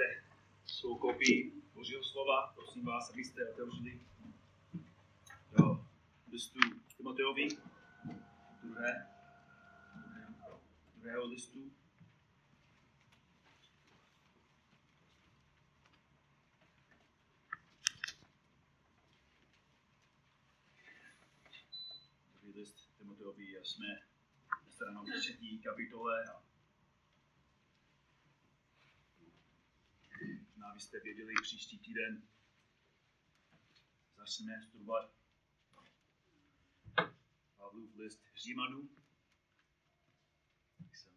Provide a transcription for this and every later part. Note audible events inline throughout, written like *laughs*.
máte svou kopii Božího slova, prosím vás, abyste otevřeli do listu Timoteovi, druhé, druhého listu. Druhý list Timoteovi jsme na stranou třetí kapitole a Možná byste věděli, příští týden začneme studovat Pavlův list Římanů. Jak jsem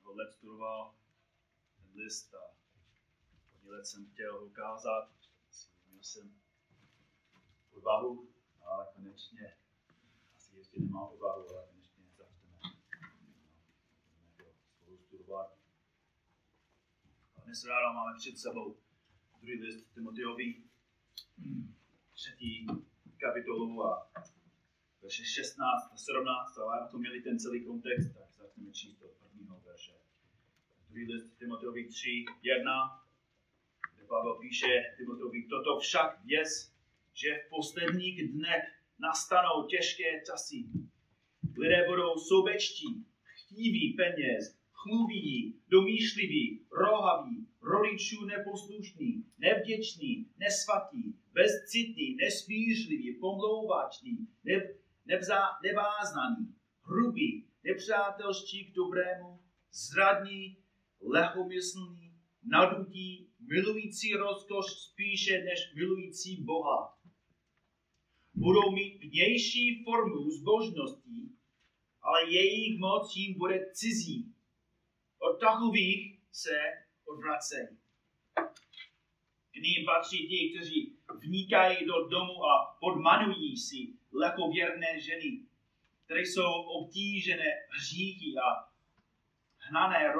mnoho let studoval ten list a hodně let jsem chtěl ho ukázat. Měl jsem odvahu, ale konečně asi ještě nemám odvahu, ale konečně začneme. Spolu studovat. Dnes ráno máme před sebou druhý list Timoteovi, třetí kapitolu a verše 16 a 17, ale abychom měli ten celý kontext, tak začneme číst od prvního verše. Druhý list Timoteovi 3, 1, kde Pavel píše Timoteovi, toto však věz, že v posledních dnech nastanou těžké časy. Lidé budou soubečtí, chtíví peněz, chluví, domýšliví, rohaví, rodičů neposlušný, nevděčný, nesvatý, bezcitný, nesmířlivý, pomlouvačný, ne, nevzá, neváznaný, hrubý, nepřátelští k dobrému, zradní, lehomyslný, nadutí, milující rozkoš spíše než milující Boha. Budou mít vnější formu zbožností, ale jejich moc jim bude cizí. Od takových se odvracejí. K ním patří ti, kteří vnikají do domu a podmanují si lekověrné ženy, které jsou obtížené hříchy a hnané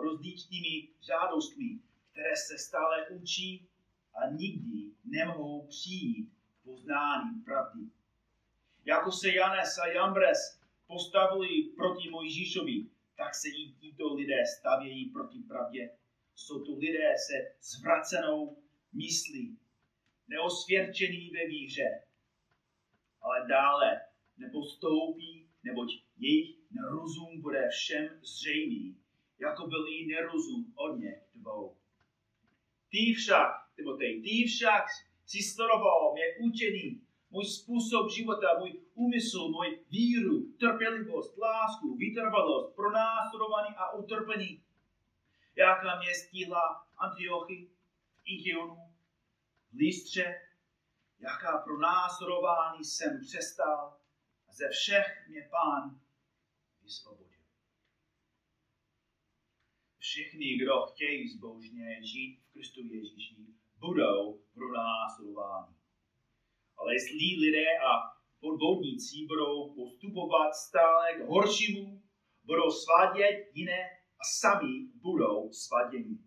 rozdíčnými žádostmi, které se stále učí a nikdy nemohou přijít k poznání pravdy. Jako se Janes a Jambres postavili proti Mojžíšovi, tak se jí tito lidé stavějí proti pravdě. Jsou to lidé se zvracenou myslí, neosvědčený ve víře, ale dále nepostoupí, neboť jejich nerozum bude všem zřejmý, jako byl i nerozum od něch dvou. Ty však, Timotej, ty však si sledoval mě učení, můj způsob života, můj úmysl, můj víru, trpělivost, lásku, vytrvalost, pronásledovaný a utrpení. Jaká mě stihla Antiochy, Ichionu, Listře, jaká pronásledování jsem přestal a ze všech mě pán vysvobodil. Všichni, kdo chtějí zbožně žít v Kristu Ježíši, budou pronásledováni. Ale zlí lidé a podvodníci budou postupovat stále k horšímu, budou svádět jiné a sami budou svaděni.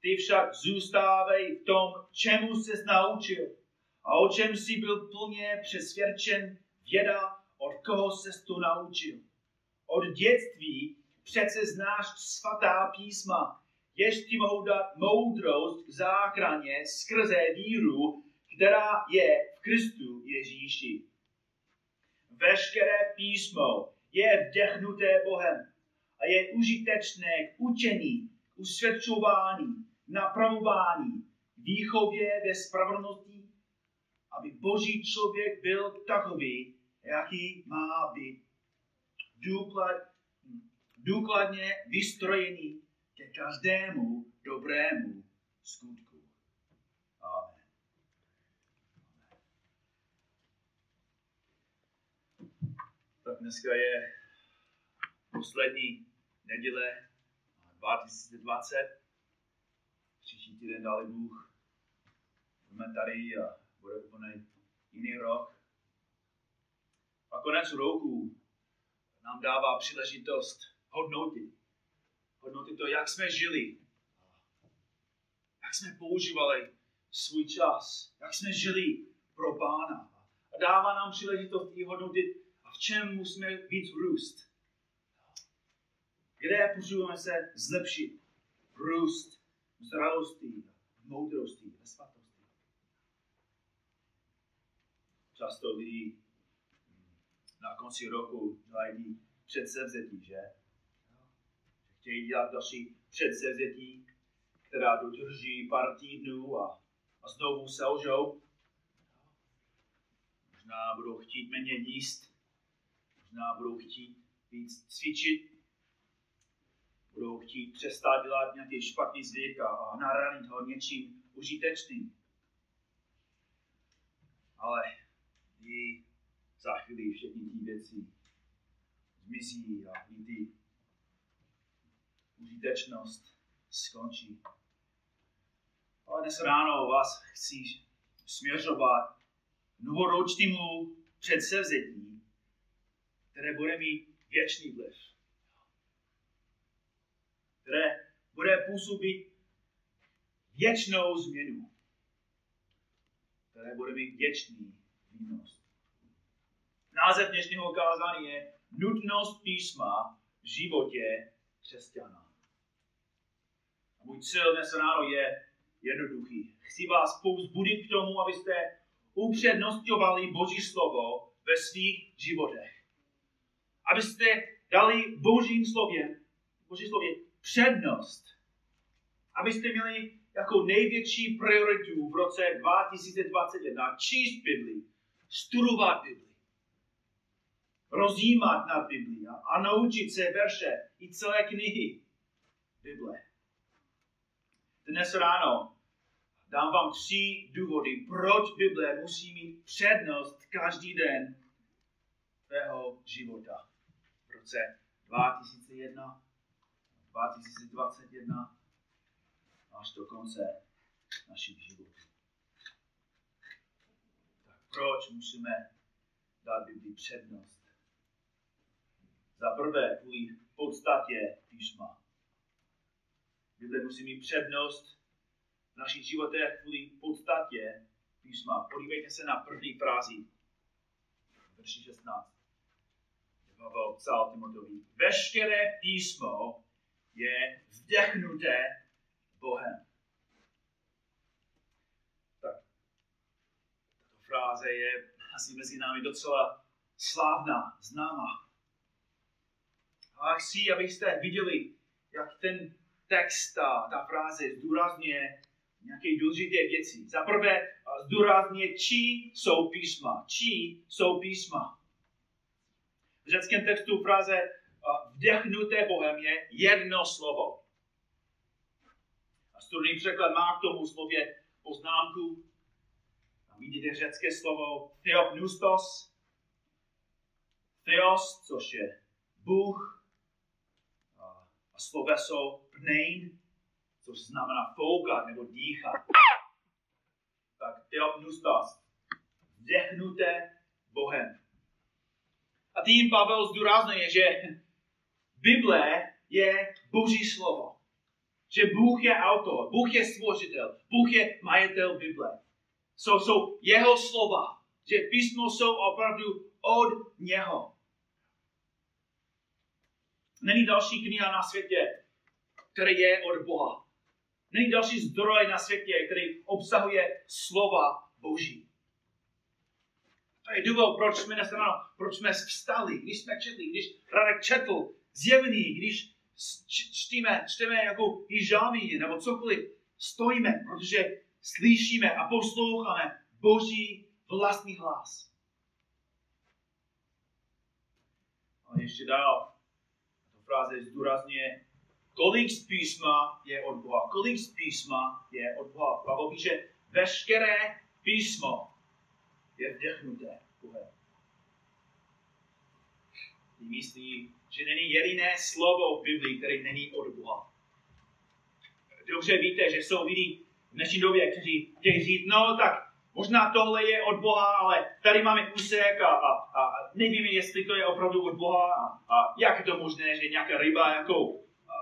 Ty však zůstávej v tom, čemu se naučil a o čem jsi byl plně přesvědčen věda, od koho se to naučil. Od dětství přece znáš svatá písma, jež ti mohou dát moudrost k záchraně skrze víru, která je v Kristu Ježíši. Veškeré písmo je vdechnuté Bohem a je užitečné k učení, k usvědčování, napravování, výchově ve spravedlnosti, aby boží člověk byl takový, jaký má být. Důklad, důkladně vystrojený ke každému dobrému skutku. Tak dneska je poslední neděle 2020. Příští týden dali Bůh. Budeme tady a bude úplně jiný rok. A konec roku nám dává příležitost hodnotit. Hodnotit to, jak jsme žili. Jak jsme používali svůj čas. Jak jsme žili pro Pána. A dává nám příležitost i hodnotit čem musíme víc růst. kde potřebujeme se zlepšit, růst v zralosti, v moudrosti, ve svatosti. Často lidi na konci roku dělají předsevzetí, že? Chtějí dělat další předsevzetí, která dodrží pár týdnů a, a znovu selžou. Možná budou chtít méně jíst, možná budou chtít víc cvičit, budou chtít přestat dělat nějaký špatný zvyk a nahradit ho něčím užitečným. Ale i za chvíli všechny ty věci zmizí a i ty užitečnost skončí. Ale dnes ráno vás chci směřovat novoročnímu předsevzetí, které bude mít věčný vliv. Které bude působit věčnou změnu. Které bude mít věčný výnos. Název dnešního kázání je Nutnost písma v životě křesťana. A můj cíl dnes ráno je jednoduchý. Chci vás povzbudit k tomu, abyste upřednostňovali Boží slovo ve svých životech. Abyste dali Božím slově, Boží slově přednost. Abyste měli jako největší prioritu v roce 2021 číst Bibli, studovat Bibli, rozjímat na Bibli a, a naučit se verše i celé knihy Bible. Dnes ráno dám vám tři důvody, proč Bible musí mít přednost každý den tvého života. Roce 2001, 2021 až do konce našich životů. Tak proč musíme dát Bibli přednost? Za prvé, kvůli podstatě písma. Bible musí mít přednost v našich životech kvůli podstatě písma. Podívejte se na první frázi, verši 16. Pavel psal Timotovi. Veškeré písmo je vdechnuté Bohem. Tak, tato fráze je asi mezi námi docela slávná, známá. A chci, abyste viděli, jak ten text, ta, ta fráze zdůrazňuje nějaké důležité věci. Za prvé zdůrazňuje, či jsou písma. Či jsou písma. V řeckém textu fráze vdechnuté Bohem je jedno slovo. A studijný překlad má k tomu slově poznámku. A vidíte řecké slovo theopnustos. Theos, což je Bůh, a sloveso pnein, což znamená foukat nebo dýchat. Tak teopnustas, vdechnuté Bohem. A tím Pavel zdůrazňuje, že Bible je Boží slovo. Že Bůh je autor, Bůh je stvořitel, Bůh je majitel Bible. Jsou, jsou jeho slova, že písmo jsou opravdu od něho. Není další kniha na světě, který je od Boha. Není další zdroj na světě, který obsahuje slova Boží. To je důvod, proč jsme dnes proč jsme vstali, když jsme četli, když Radek četl zjevný, když čtíme, čteme jako žámy nebo cokoliv, stojíme, protože slyšíme a posloucháme Boží vlastní hlas. A ještě dál, fráze zdůrazně, kolik z písma je od Boha. Kolik z písma je od Boha. Pavel píše, veškeré písmo je vdechnuté Bohem. Myslí, že není jediné slovo v Biblii, které není od Boha. Dobře víte, že jsou lidi v dnešní době, kteří chtějí říct, no tak Možná tohle je od Boha, ale tady máme úsek a, a, a nevíme, jestli to je opravdu od Boha a, a jak je to možné, že nějaká ryba jako, a,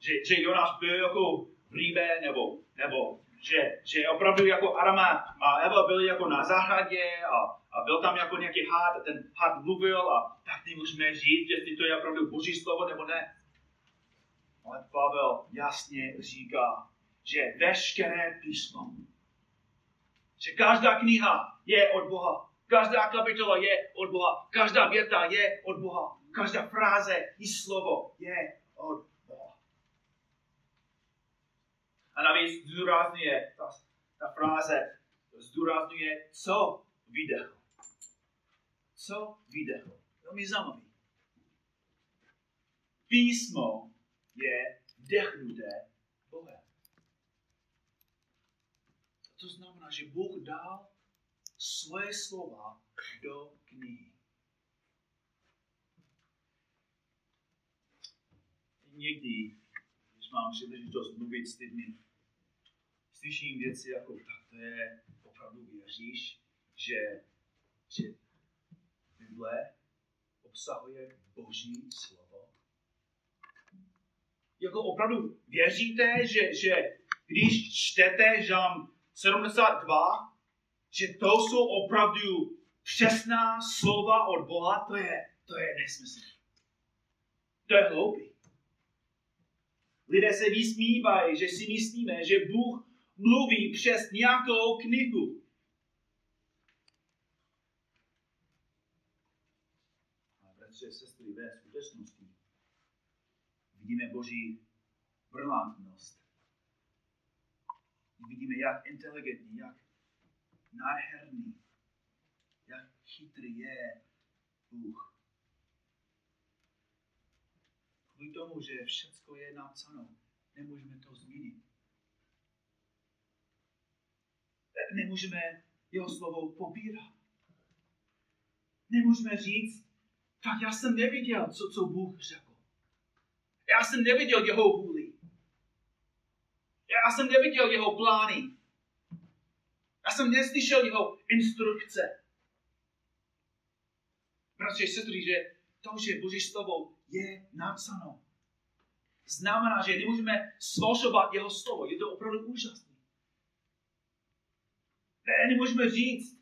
že, že Jonáš byl jako v rýbe, nebo, nebo že, že opravdu jako Arama a Eva byli jako na zahradě a, a byl tam jako nějaký had a ten had mluvil a tak nemůžeme říct, jestli to je opravdu boží slovo nebo ne. Ale Pavel jasně říká, že veškeré písmo, že každá kniha je od Boha, každá kapitola je od Boha, každá věta je od Boha, každá fráze i slovo je od Boha. A navíc zdůrazňuje ta, ta fráze, zdůrazňuje, co vydechl. Co vydechl. Velmi zajímavý. Písmo je vdechnuté Bohem. To znamená, že Bůh dal svoje slova do knihy. Někdy, když mám příležitost mluvit s lidmi, slyším věci jako, tak to je, opravdu věříš, že, že Bible obsahuje Boží slovo? Jako opravdu věříte, že, že když čtete Žám 72, že to jsou opravdu přesná slova od Boha, to je, to je nesmysl. To je hloupý. Lidé se vysmívají, že si myslíme, že Bůh mluví přes nějakou knihu. A bratři a sestry, ve skutečnosti vidíme Boží brilantnost. Vidíme, jak inteligentní, jak nádherný, jak chytrý je Bůh. Kvůli tomu, že všechno je napsáno, nemůžeme to změnit. Nemůžeme jeho slovo pobírat. Nemůžeme říct, tak já jsem neviděl, co, co Bůh řekl. Já jsem neviděl jeho vůli. Já jsem neviděl jeho plány. Já jsem neslyšel jeho instrukce. Bratři a sestry, že to, že Boží slovo je napsáno, znamená, že nemůžeme svalšovat jeho slovo. Je to opravdu úžasné. Ne, nemůžeme říct,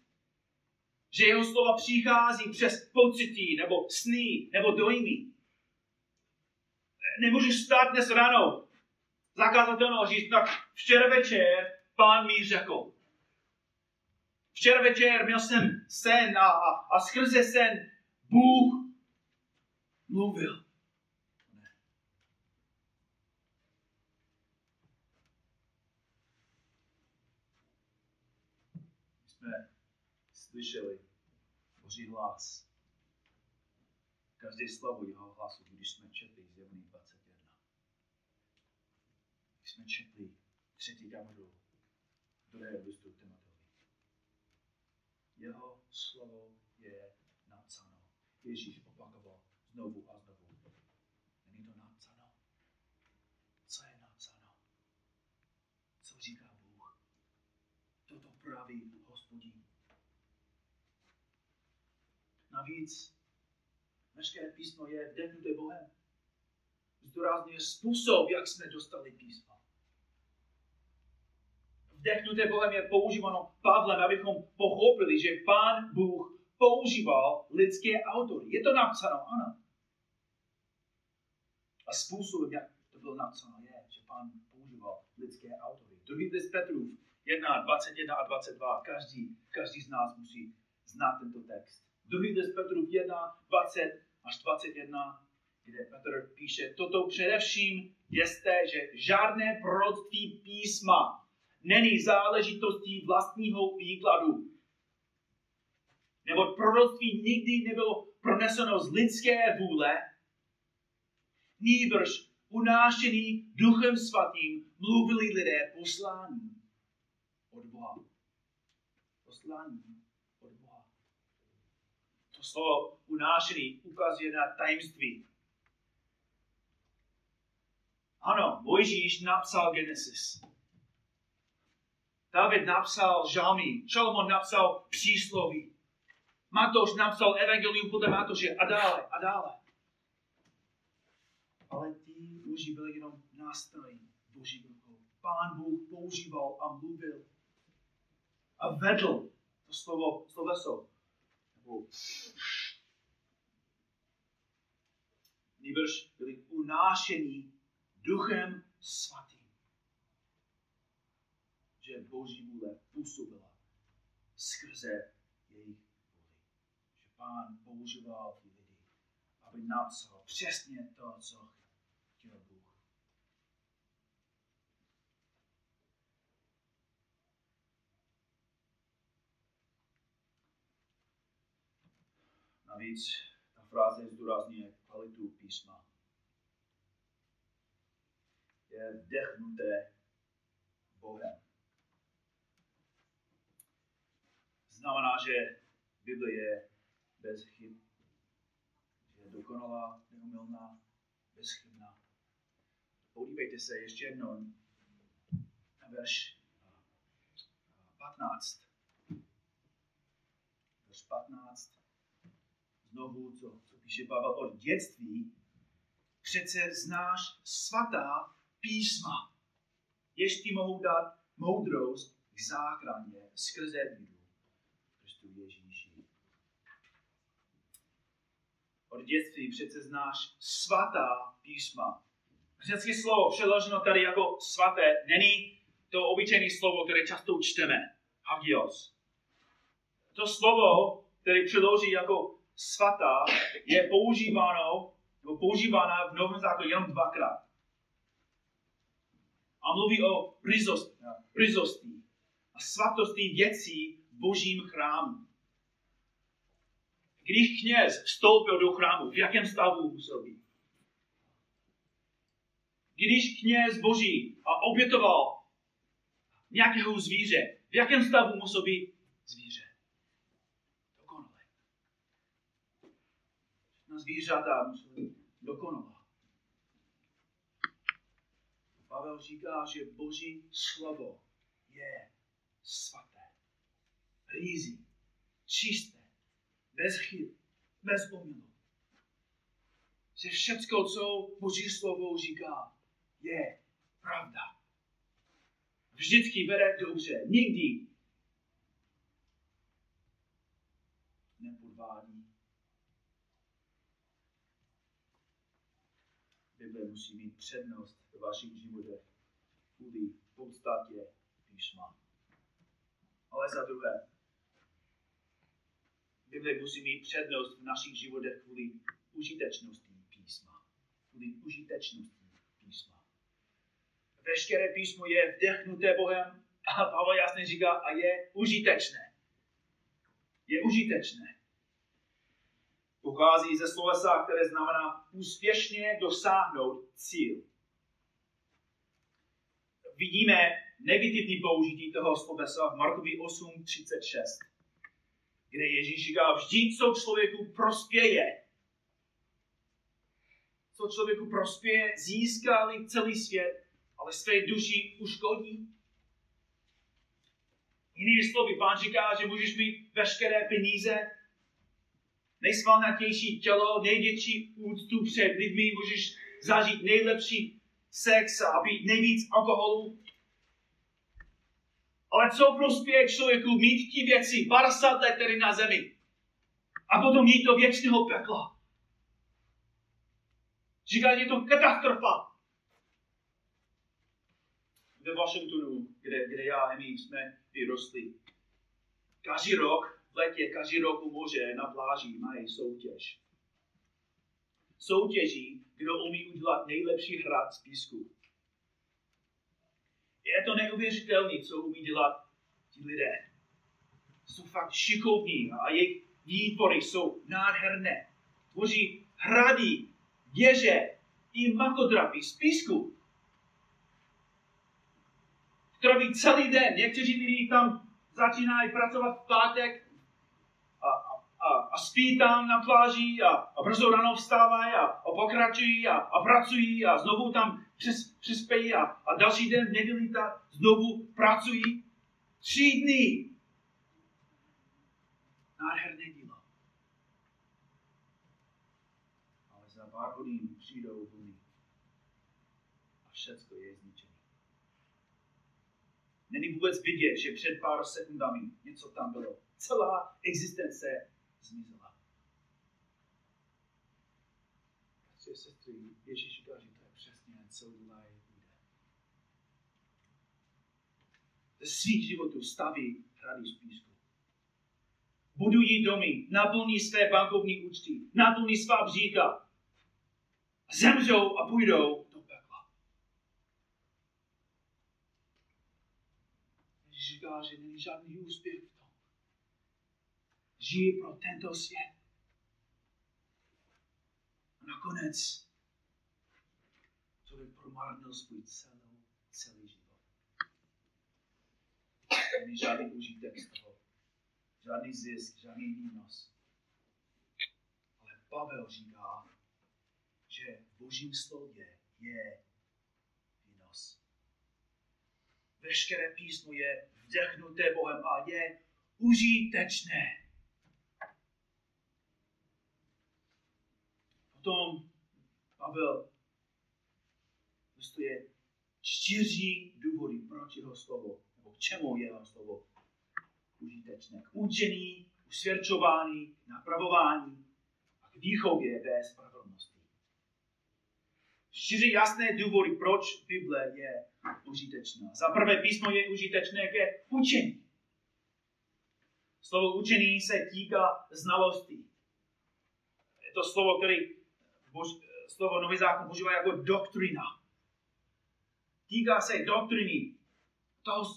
že jeho slova přichází přes pocity, nebo sny, nebo dojmy. Nemůžeš stát dnes ráno, zakázat to říct, tak včera večer pán mi řekl. Včera večer měl jsem sen a, a, a skrze sen Bůh mluvil. jsme slyšeli Boží hlas. Každé slovo jeho hlasu, když jsme četli zjevný 21. Když jsme četli třetí kapitolu druhého listu Timoteovi. Jeho slovo je napsáno. Ježíš opakoval znovu a znovu. Není to napsáno? Co je napsáno? Co říká Bůh? Toto praví hospodin. Navíc veškeré písmo je vdechnuté Bohem. Zdůrazňuje způsob, jak jsme dostali písmo vdechnuté Bohem je používáno Pavlem, abychom pochopili, že Pán Bůh používal lidské autory. Je to napsáno, ano. A způsob, jak to bylo napsáno, je, že Pán používal lidské autory. Druhý list Petrův 1, 21 a 22. Každý, každý z nás musí znát tento text. Druhý list Petrův 1, 20 až 21, kde Petr píše, toto především jeste, že žádné proroctví písma není záležitostí vlastního výkladu. Nebo proroctví nikdy nebylo proneseno z lidské vůle, nýbrž unášený duchem svatým mluvili lidé poslání od Boha. Poslání slovo unášený ukazuje na tajemství. Ano, Mojžíš napsal Genesis. David napsal žalmy, Šalomon napsal přísloví, Matoš napsal evangelium podle Matoše a dále a dále. Ale ty muži byli jenom nástroji Boží rukou. Pán Bůh používal a mluvil a vedl to slovo, sloveso. Nýbrž byli unášení duchem svatým. Že Boží vůle působila skrze jejich vůli. Že pán používal ty lidi, aby napsal přesně to, co chtěl Bůh. Navíc ta fráze zdůrazňuje kvalitu písma. Je vdechnuté Bohem. Znamená, že Bible je bez chyb, že je dokonalá, neumilná, bezchybná. Podívejte se ještě jednou na verš 15. Verš 15 znovu, co, co píše Pavel od dětství, přece znáš svatá písma, jež ti mohou dát moudrost k záchraně skrze víru Kristu Ježíši. Od dětství přece znáš svatá písma. Řecké slovo přeloženo tady jako svaté není to obyčejné slovo, které často čteme. Hagios. To slovo, které přeloží jako svatá je používáno, nebo používána v Novém zákoně jenom dvakrát. A mluví o bryzosti a svatosti věcí v božím chrámu. Když kněz vstoupil do chrámu, v jakém stavu musel být? Když kněz boží a obětoval nějakého zvíře, v jakém stavu musel být zvíře? na zvířata museli dokonovat. Pavel říká, že Boží slovo je svaté, rýzí, čisté, bez chyb, bez omylu. Že všecko, co Boží slovo říká, je pravda. Vždycky vede dobře, nikdy nepodvádí Bible musí mít přednost v vašich životech kvůli podstatě písma. Ale za druhé, Bible musí mít přednost v našich životech kvůli užitečnosti písma. Kvůli užitečnosti písma. Veškeré písmo je vdechnuté Bohem a Pavel jasně říká, a je užitečné. Je užitečné pochází ze slovesa, které znamená úspěšně dosáhnout cíl. Vidíme negativní použití toho slovesa v Markovi 8.36, kde Ježíš říká, vždy, co člověku prospěje, co člověku prospěje, získali celý svět, ale své duši uškodí. Jinými slovy, pán říká, že můžeš mít veškeré peníze, nejsvalnatější tělo, největší úctu před lidmi, můžeš zažít nejlepší sex a být nejvíc alkoholu. Ale co prospěje člověku mít ty věci 50 let tady na zemi a potom jít do věčného pekla? Říká, je to katastrofa. Ve Washingtonu, kde, kde já a my jsme vyrostli, každý rok letě každý rok u moře na pláži mají soutěž. Soutěží, kdo umí udělat nejlepší hrad z písku. Je to neuvěřitelné, co umí dělat ti lidé. Jsou fakt šikovní a jejich výtvory jsou nádherné. Tvoří hrady, věže i makodrapy z písku. Tráví celý den. Někteří lidi tam začínají pracovat v pátek, a, spí tam na pláži a, a brzo ráno vstávají a, a pokračují a, a pracují a znovu tam přes, přispějí a, a další den v neděli ta znovu pracují. Tři dny. Nádherné dílo. Ale za pár hodin přijdou vlny a všechno je zničené. Není vůbec vidět, že před pár sekundami něco tam bylo. Celá existence zmizela. Bratři a sestry, Ježíš říká, že to je přesně co udělají bude. Ze svých životů staví hrady z písku. Budují domy, naplní své bankovní účty, naplní svá bříka. Zemřou a půjdou do pekla. Ježíš říká, že není žádný úspěch v Žije pro tento svět. A nakonec člověk promarnil svůj celou, celý život. Není žádný užitek z toho. Žádný zisk, žádný výnos. Ale Pavel říká, že v božím slově je výnos. Veškeré písmo je vdechnuté Bohem a je užitečné. Potom Pavel je čtyři důvody, proč jeho slovo, nebo k čemu je jeho slovo užitečné. K učení, usvědčování, napravování a k výchově ve spravedlnosti. Čtyři jasné důvody, proč Bible je užitečná. Za prvé písmo je užitečné ke učení. Slovo učení se týká znalosti. Je to slovo, který slovo Nový zákon používá jako doktrina týká se doktriny, toho,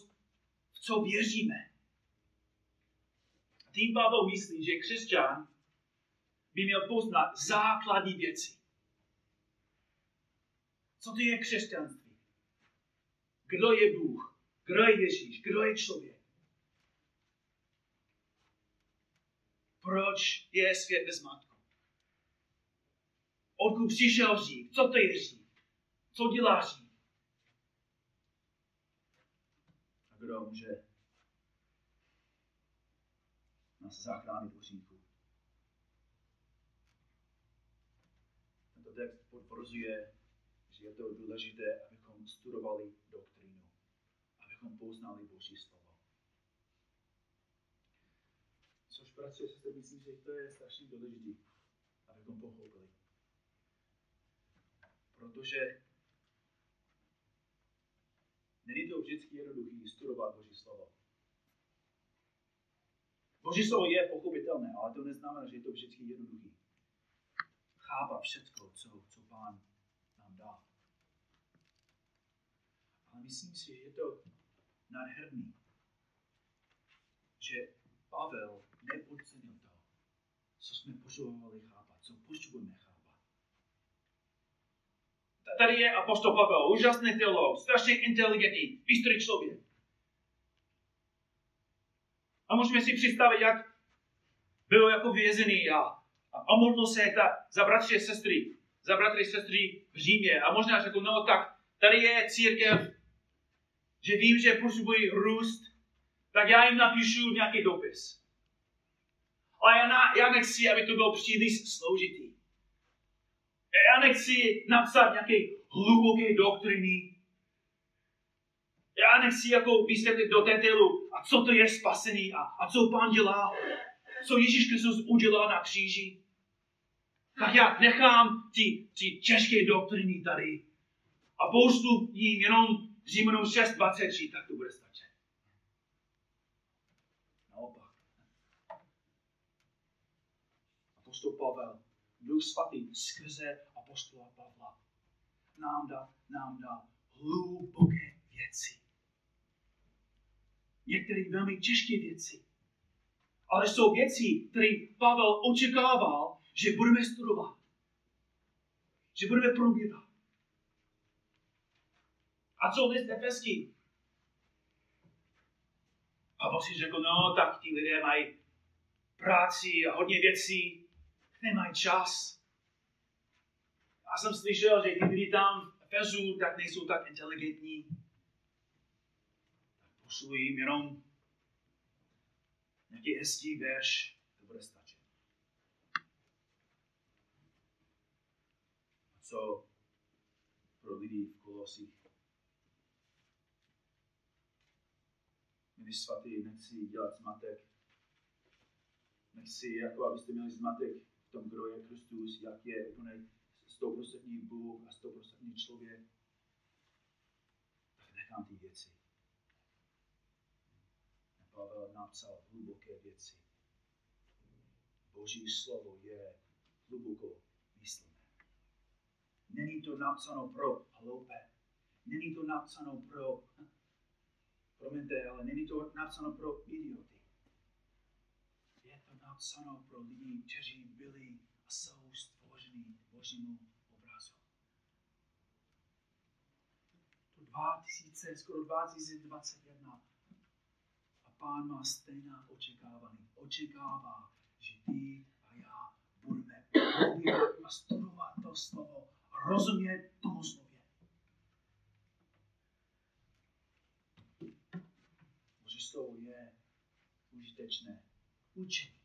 v co věříme. Tím Pavel myslí, že křesťan by měl poznat základní věci. Co to je křesťanství? Kdo je Bůh? Kdo je Ježíš? Kdo je člověk? Proč je svět bez matku? Odkud přišel řík? Co to je řík? Co dělá řík? kdo může nás zachránit u říku. Tento text že je to důležité, abychom studovali doktrínu, abychom poznali Boží slovo. Což pracuje se myslím, že to je strašně důležité, abychom pochopili. Protože Není to vždycky jednoduché studovat Boží slovo. Boží slovo je pochopitelné, ale to neznamená, že je to vždycky jednoduché. Chápat všechno, co, co Pán nám dá. Ale myslím si, že je to nádherný, že Pavel nepodcenil to, co jsme potřebovali chápat, co potřebujeme chápat tady je apostol Pavel, úžasný teolog, strašně inteligentní, bystrý člověk. A můžeme si představit, jak byl jako vězený a, a modlil se ta, za bratři a sestry, za bratry a sestry v Římě. A možná řekl, no tak tady je církev, že vím, že potřebují růst, tak já jim napíšu nějaký dopis. Ale já, na, já nechci, aby to bylo příliš složitý. Já nechci napsat nějaké hluboké doktriny. Já nechci jako vysvětlit do detailu, a co to je spasení a, a co pán dělá, co Ježíš Kristus udělal na kříži. Tak já nechám ty, ty těžké doktriny tady a postup jim jenom Římanům 6.23, tak to bude stačit. Naopak. Apostol Pavel, Duch svatý skrze apostola Pavla nám dá, nám dá hluboké věci. Některé velmi těžké věci. Ale jsou věci, které Pavel očekával, že budeme studovat. Že budeme probírat. A co list Efeský? Pavel si řekl, no tak ti lidé mají práci a hodně věcí, nemají čas já jsem slyšel, že lidi tam v tak nejsou tak inteligentní. Tak pošlu jim jenom nějaký hezký verš, to bude stačit. A co pro lidi v Kolosích? Milí svatý, nechci dělat zmatek. Nechci, jako abyste měli zmatek tom, kdo je Kristus, jak je úplně stoprocentní Bůh a stoprocentní člověk. nechám ty věci. Pavel napsal hluboké věci. Boží slovo je hluboko myslené. Není to napsáno pro hloupé. Není to napsáno pro, *laughs* promiňte, ale není to napsáno pro idioty. Napsáno pro lidi, kteří byli a jsou stvoření Božímu obrazu. To 2000, skoro 2021 a pán má stejná očekávání. Očekává, že ty a já budeme a studovat to slovo, rozumět tomu. Boží slovo je užitečné učení.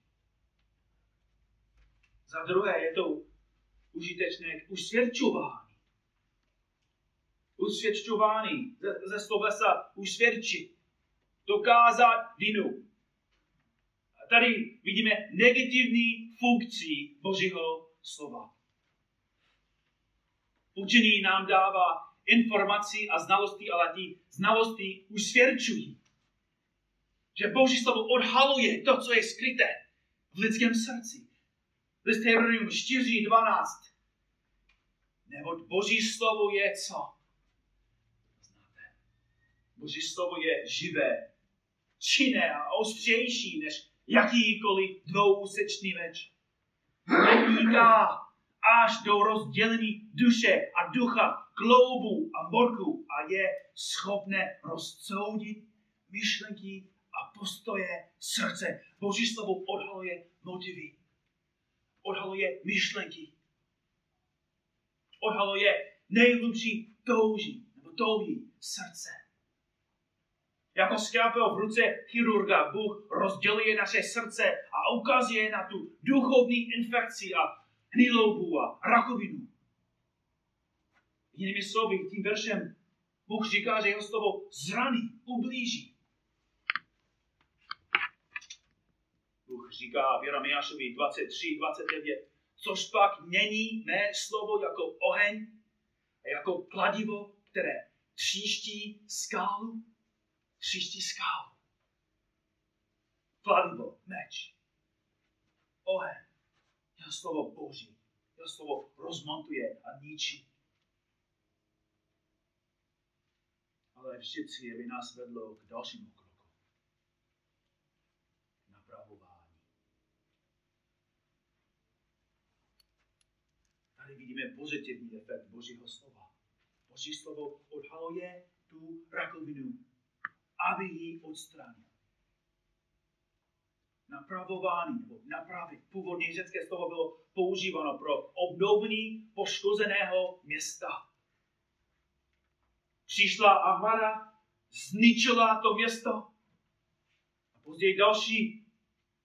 Za druhé je to užitečné k usvědčování. Usvědčování ze, ze slovesa usvědčit. Dokázat vinu. A tady vidíme negativní funkci Božího slova. Učení nám dává informaci a znalosti, ale ty znalosti usvědčují. Že Boží slovo odhaluje to, co je skryté v lidském srdci. List Hebrejům 4.12. Nebo Boží slovo je co? Znáte. Boží slovo je živé, činné a ostřejší než jakýkoliv dvousečný meč. Proníká až do rozdělení duše a ducha, kloubu a morku a je schopné rozsoudit myšlenky a postoje srdce. Boží slovo odhaluje motivy odhaluje myšlenky. Odhaluje nejhlubší touží nebo touhy srdce. Jako skalpel v ruce chirurga Bůh rozděluje naše srdce a ukazuje na tu duchovní infekci a hniloubu a rakovinu. Jinými slovy, tím veršem Bůh říká, že jeho slovo zraní, ublíží. Bůh říká v Jeremiášovi 23, 29, což pak není mé slovo jako oheň a jako kladivo, které tříští skálu, tříští skálu. Kladivo, meč, oheň, jeho slovo Boží, jeho slovo rozmontuje a ničí. Ale vždycky, aby nás vedlo k dalšímu kroku. Tady vidíme pozitivní efekt Božího slova. Boží slovo odhaluje tu rakovinu, aby ji odstranil. Napravování nebo napravit. Původně řecké slovo bylo používáno pro obnovení poškozeného města. Přišla Ahmara, zničila to město a později další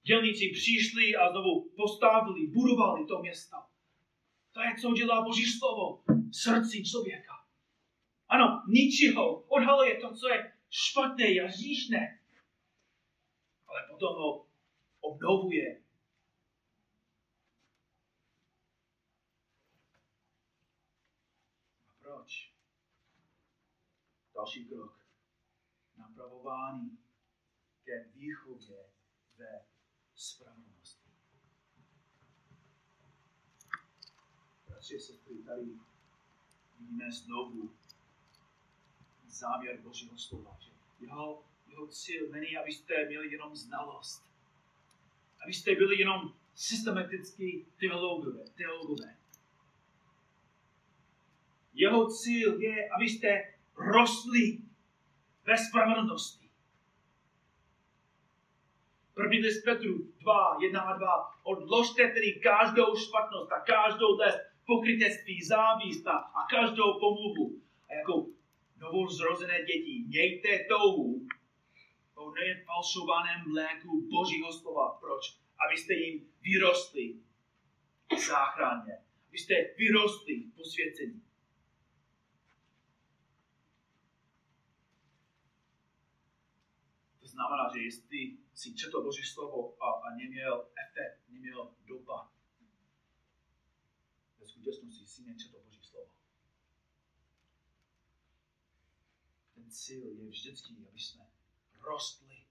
dělníci přišli a znovu postavili, budovali to město. To je, co dělá Boží slovo v srdci člověka. Ano, ničeho. Odhaluje to, co je špatné a říšné. Ale potom ho obnovuje. A proč? Další krok. Napravování ke výchově ve spravedlnosti. A sestry, tady vidíme znovu záměr Božího slova, že jeho, jeho cíl není, abyste měli jenom znalost, abyste byli jenom systematicky teologové, teologové. Jeho cíl je, abyste rostli ve spravedlnosti. První list Petru 2, 1 a 2. Odložte tedy každou špatnost a každou les pokrytectví, závist a každou pomluvu. A jako novou zrozené děti, mějte touhu o nefalšovaném mléku Božího slova. Proč? Abyste jim vyrostli v záchraně. Abyste vyrostli v posvěcení. To znamená, že jestli si četl Boží slovo a, a neměl efekt, neměl dopad, skutečnosti si nečetl Boží slovo. Ten cíl je vždycky, aby jsme rostli.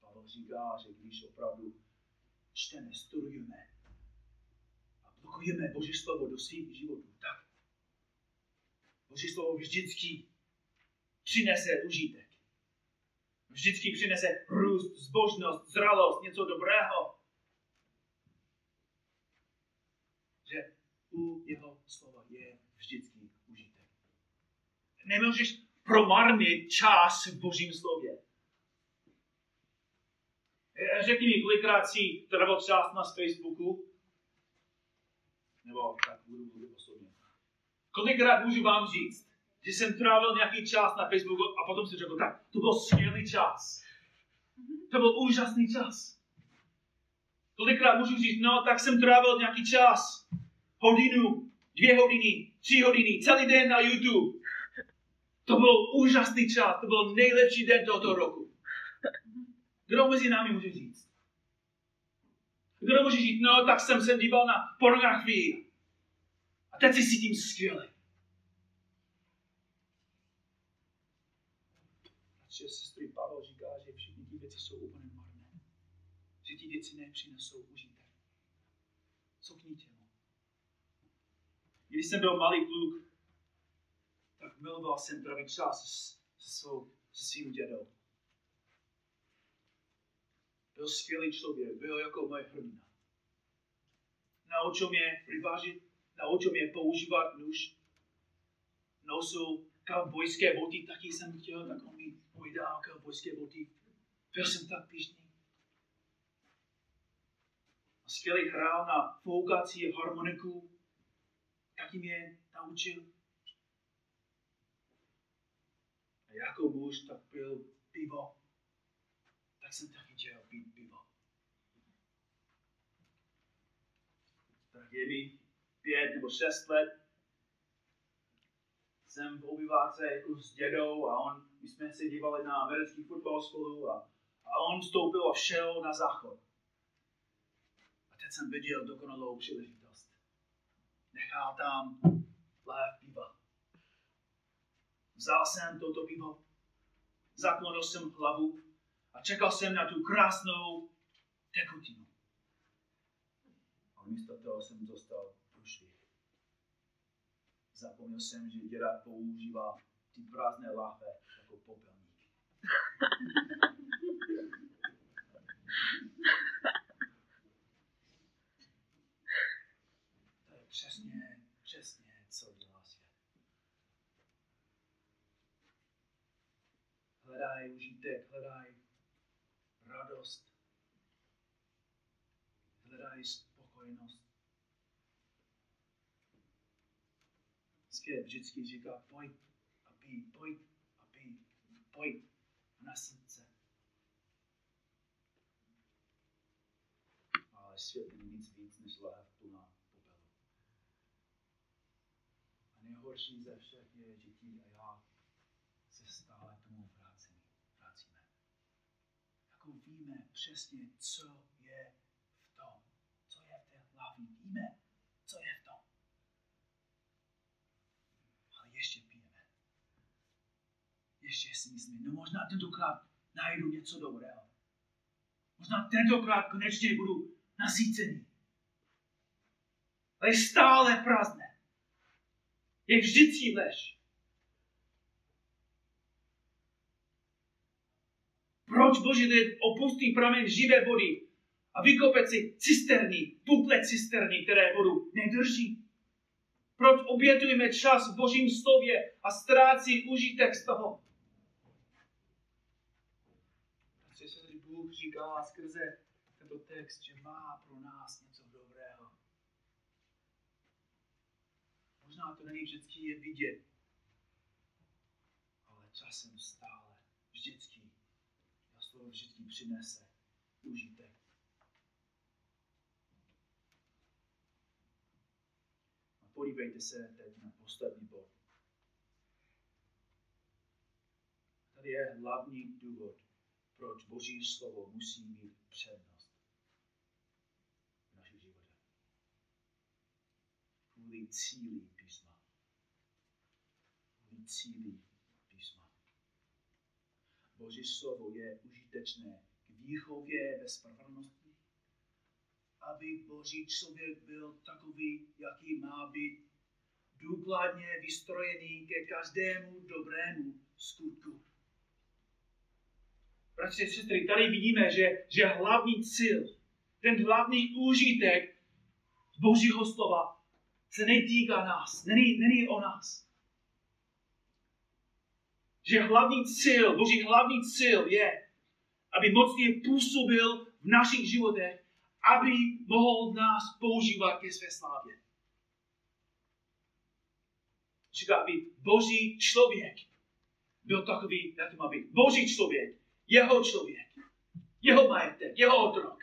Pavel říká, že když opravdu čteme, studujeme a aplikujeme Boží slovo do svých životů, tak Boží slovo vždycky přinese užitek. Vždycky přinese růst, zbožnost, zralost, něco dobrého. Že u jeho slova je vždycky užitek. Nemůžeš promarnit čas v Božím slově. Řekni mi, kolikrát si trval čas na Facebooku? Nebo tak budu mluvit osobně. Kolikrát můžu vám říct, že jsem trávil nějaký čas na Facebooku a potom jsem řekl, tak to byl skvělý čas. To byl úžasný čas. Kolikrát můžu říct, no tak jsem trávil nějaký čas, hodinu, dvě hodiny, tři hodiny, celý den na YouTube. To byl úžasný čas, to byl nejlepší den tohoto roku. Kdo mezi námi může říct? Kdo může říct, no tak jsem se díval na pornografii. A teď si tím skvělý. Že sestry Pavel říká, že všechny ty věci jsou úplně marné. Že ty věci nepřinesou užitek. Co k ní? Když jsem byl malý kluk, tak miloval jsem trávit čas se, svou, se svým dědou. Byl skvělý člověk, byl jako moje hrdina. Naučil mě rybařit, naučil mě používat nůž. Nosil kaubojské boty, taky jsem chtěl, tak on mi můj dál kaubojské boty. Byl jsem tak pišný. Skvělý hrál na foukací harmoniku, taky mě naučil. A jako muž tak byl pivo. Tak jsem taky chtěl pít pivo. Tak je mi pět nebo šest let. Jsem v obyváce jako s dědou a on, my jsme se dívali na americký fotbal spolu a, a on vstoupil a šel na záchod. A teď jsem viděl dokonalou příležitost. Nechal tam lév piva. Vzal jsem toto pivo, zaklonil jsem hlavu a čekal jsem na tu krásnou tekutinu. A místo toho jsem dostal průšvih. Zapomněl jsem, že děda používá ty prázdné láhve jako popelník. *laughs* To je přesně, přesně, co dělá svět. Hledaj užitek, hledaj radost. Hledaj spokojenost. Svět vždycky říká, pojď a pij, pojď a pij, pojď na srdce. Ale svět není nic víc než láhev plná popelu. A nejhorší ze všech je, že ti a já se stále tomu vracíme. vracíme. Jako víme přesně, co je v tom. Co je v té hlavě. Víme, co je v tom. Ale ještě pijeme. Ještě si myslíme, no možná tentokrát najdu něco dobrého. Možná tentokrát konečně budu nasícený. Ale je stále prázdné. Je vždycky lež. Proč Boží lid opustí pramen živé vody a vykope si cisterny, tuple cisterny, které vodu nedrží? Proč obětujeme čas v Božím slově a ztrácí užitek z toho? Protože se Bůh říká skrze tento text, že má pro nás něco dobrého. Možná to není vždycky je vidět, ale časem stále, vždycky slovo vždycky přinese užitek. A podívejte se teď na poslední bod. Tady je hlavní důvod, proč Boží slovo musí mít přednost v našich životech. Kvůli cíli písma. cílí písma. Boží slovo je užitečné k výchově ve spravedlnosti, aby Boží člověk byl takový, jaký má být, důkladně vystrojený ke každému dobrému skutku. Bratři a sestry, tady vidíme, že, že hlavní cíl, ten hlavní užitek Božího slova se netýká nás, není, není o nás. Že hlavní cíl, Boží hlavní cíl je, aby mocně působil v našich životech, aby mohl nás používat ke své slávě. Říká, aby Boží člověk byl takový, jak to má být. Boží člověk, jeho člověk, jeho majetek, jeho otrok.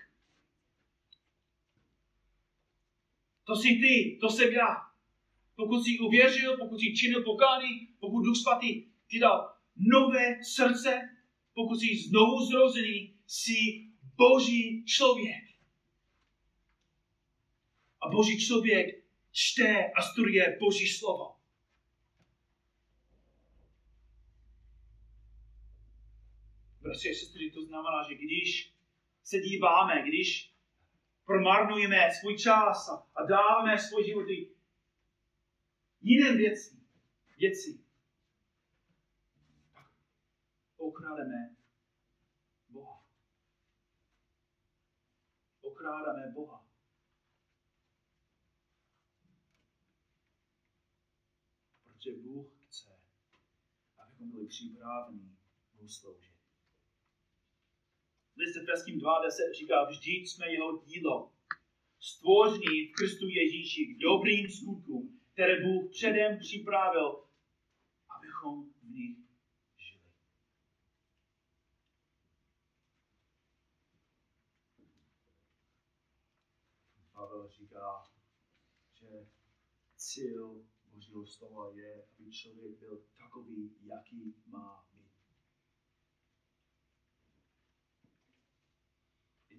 To jsi ty, to jsem já. Pokud jsi uvěřil, pokud jsi činil pokání, pokud Duch Svatý ti dal nové srdce, pokud jsi znovu zrozený, jsi Boží člověk. A Boží člověk čte a studuje Boží slovo. Bratři sestry, to znamená, že když se díváme, když promarnujeme svůj čas a, dáváme svůj život jiným věci, věci, tak okrádeme Boha. Okrádáme Boha. Protože Bůh chce, abychom byli připraveni mu sloužit. List Efeským 2.10 říká, vždyť jsme jeho dílo, stvoření v Kristu Ježíši k dobrým skutkům, které Bůh předem připravil, abychom v nich žili. Pavel říká, že cíl Božího slova je, aby člověk byl takový, jaký má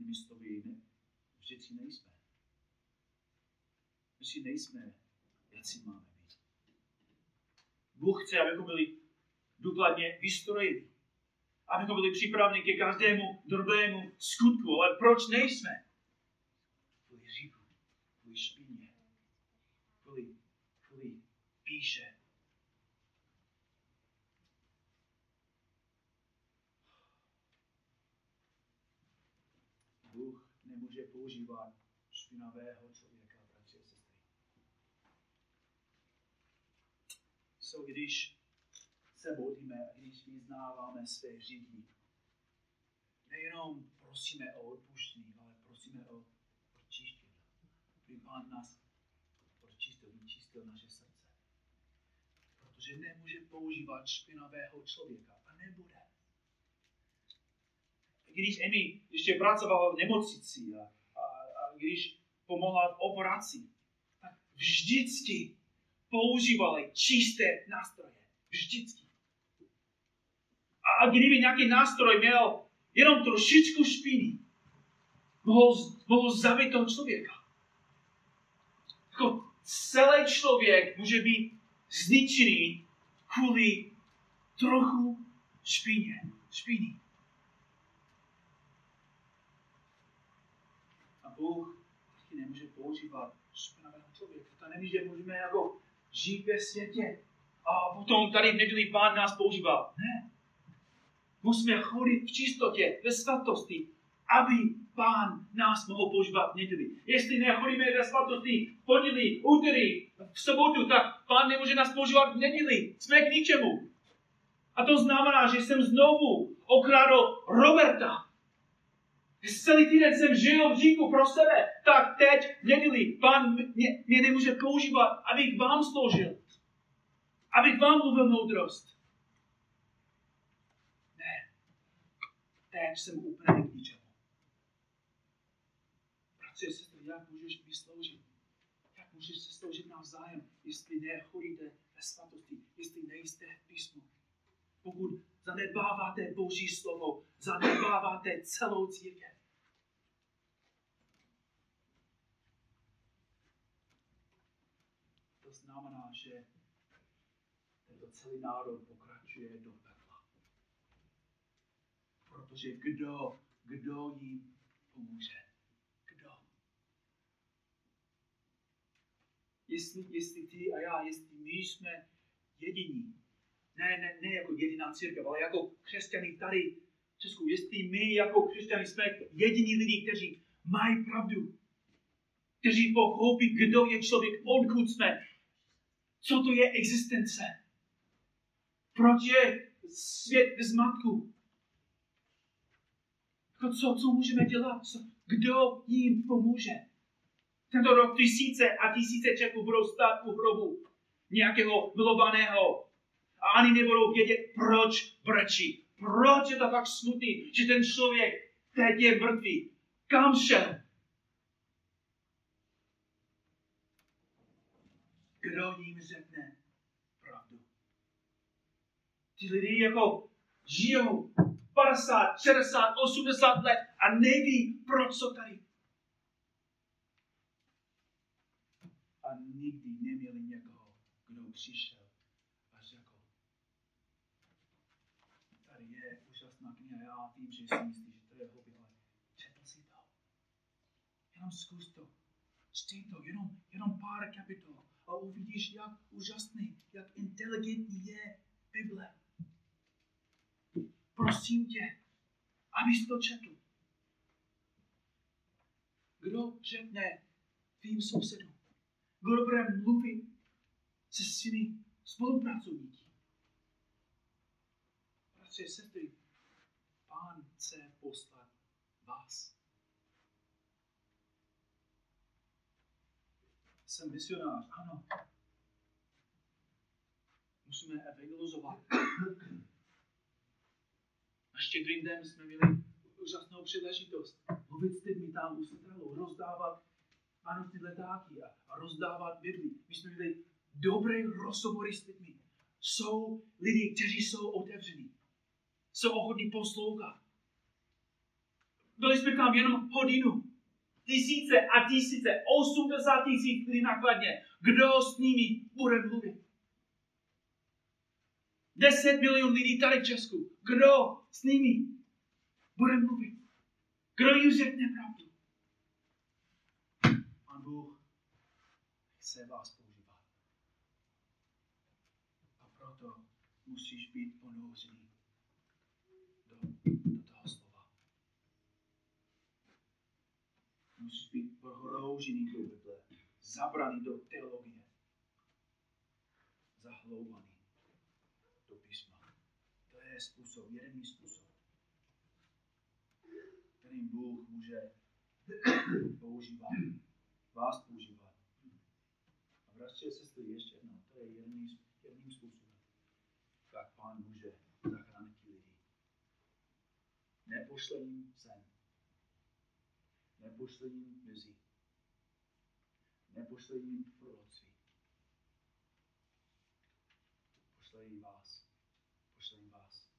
jinými slovy, ne, vždycky nejsme. Si nejsme, jak si máme být. Bůh chce, abychom byli důkladně vystrojeni. Abychom byli připraveni ke každému drobnému skutku. Ale proč nejsme? Kvůli říku, kvůli špině, kvůli, kvůli píše, používat špinavého člověka, bratři a sestry. So, když se modlíme a když vyznáváme své hříchy, nejenom prosíme o odpuštění, ale prosíme o očištění. Aby Pán nás očistil, vyčistil naše srdce. Protože nemůže používat špinavého člověka a nebude když Emi ještě pracovala v nemocnici a když pomohla v operaci, tak vždycky používali čisté nástroje. Vždycky. A, kdyby nějaký nástroj měl jenom trošičku špiny, mohl, mohl zabít toho člověka. Jako celý člověk může být zničený kvůli trochu špině, špiny. Bůh taky nemůže používat špinavého člověka. To není, že můžeme jako žít ve světě a potom tady v neděli Pán nás používá. Ne. Musíme chodit v čistotě, ve svatosti, aby Pán nás mohl používat v neděli. Jestli nechodíme ve svatosti v pondělí, úterý, v sobotu, tak Pán nemůže nás používat v neděli. Jsme k ničemu. A to znamená, že jsem znovu okrádl Roberta, Celý týden jsem žil v říku pro sebe, tak teď v neděli pán mě, mě nemůže používat, abych vám sloužil. Abych vám mluvil moudrost. Ne. Teď jsem úplně k ničemu. Bratři se to, jak můžeš mi sloužit? Jak můžeš se sloužit navzájem, jestli nechodíte ve svatosti, jestli nejste v písmu? Pokud zanedbáváte Boží slovo, zanedbáváte celou církev. To znamená, že tento celý národ pokračuje do pekla. Protože kdo, kdo jim pomůže? Kdo? Jestli, jestli ty a já, jestli my jsme jediní, ne, ne, ne jako jediná církev, ale jako křesťany tady v Česku, jestli my jako křesťany jsme jediní lidi, kteří mají pravdu, kteří pochopí, kdo je člověk, odkud jsme, co to je existence, proč je svět v zmatku, jako co, co můžeme dělat, kdo jim pomůže. Tento rok tisíce a tisíce Čechů budou stát u hrobu nějakého milovaného a ani nebudou vědět, proč brečí. Proč je to tak smutný, že ten člověk teď je mrtvý. Kam šel? Kdo jim řekne pravdu? Ti lidi jako žijou 50, 60, 80 let a neví, proč jsou tady. A nikdy neměli někoho, kdo přišel a řekl, tady je úžasná kniha, já vím, že si myslíš, že to je hobby, ale četl si to. Jenom zkus to. Čtej to, jenom, jenom pár kapitol a uvidíš, jak úžasný, jak inteligentní je Bible. Prosím tě, abys to četl. Kdo řekne tvým sousedům? Kdo bude mluvit se svými spolupracovníky? Bratři sestry, chce poslat vás. Jsem misionář, ano. Musíme evangelizovat. Na štědrým den jsme měli úžasnou příležitost mluvit s lidmi tam u rozdávat ano, ty letáky a, a rozdávat Bibli. My jsme měli dobré rozhovory s lidmi. Jsou lidi, kteří jsou otevření. Jsou ochotní poslouchat. Byli jsme tam jenom hodinu. Tisíce a tisíce, 80 tisíc lidí nakladně. Kdo s nimi bude mluvit? 10 milionů lidí tady v Česku. Kdo s nimi bude mluvit? Kdo jim řekne pravdu? Pán Bůh chce vás používat. A proto musíš být ponořený do, do toho slova. Musíš být prohroužený do Bible, zabraný do teologie, zahloubaný do písma. To je způsob, jediný způsob, kterým Bůh může *clears throat* používat, vás používat. A bratři a sestry, ještě jedno, to je jediný, jediným způsobem, jak Pán může zachránit lidi. Nepošle jim sen. Nepošle jim proroctví. Pošle jim vás. Pošle jim vás.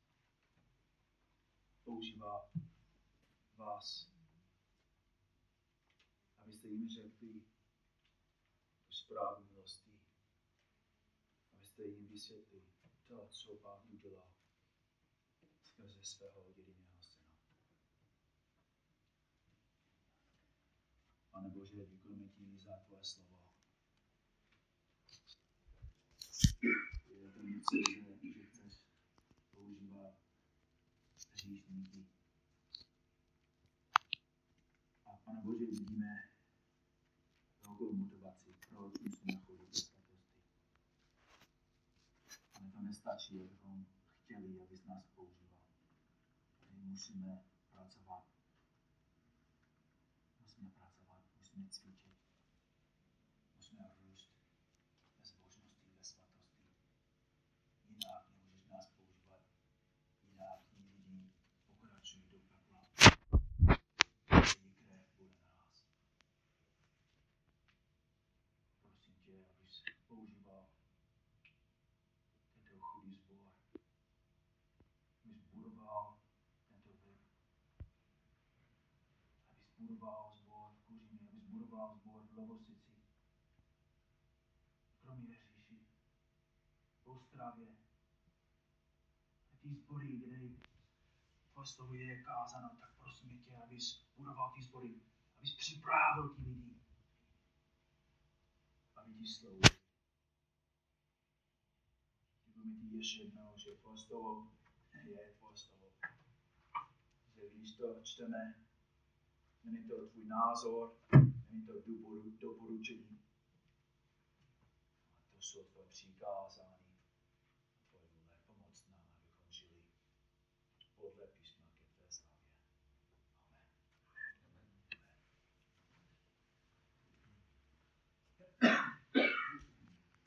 Používá vás, abyste jim řekli tu zprávu milosti, abyste jim vysvětlili to, co Pán udělal skrze svého jediného Pane Bože, děkujeme ti za tvoje slovo. Je to něco, že, že chceš používat hříšníky. A Pane Bože, vidíme velkou motivaci, proč musíme chodit do svatosti. Ale to nestačí, abychom chtěli, abys nás používal. My musíme pracovat. Musíme pracovat, musíme cvičit. Musíme růst ve zbožnosti, ve svatosti. Jinak nemůžeš nás používat. Jinak ti lidi pokračují do pekla. Její krev bude na nás. Prosím tě, abys používal tento chudý sbor. Abys budoval tento vrch. Abys budoval sbor v Kuřině, abys v Lovosici. Kromě Ježíši. Ostravě. A ty sbory, kde postavuje je kázano, tak prosím tě, abys budoval ty sbory, abys připravil ty lidi, aby ti sloužili. Děkujeme ti ještě jednou, že postavou je postavou. Že když to čteme, není to tvůj názor, není to doporučení, a to jsou tvoje přikázání.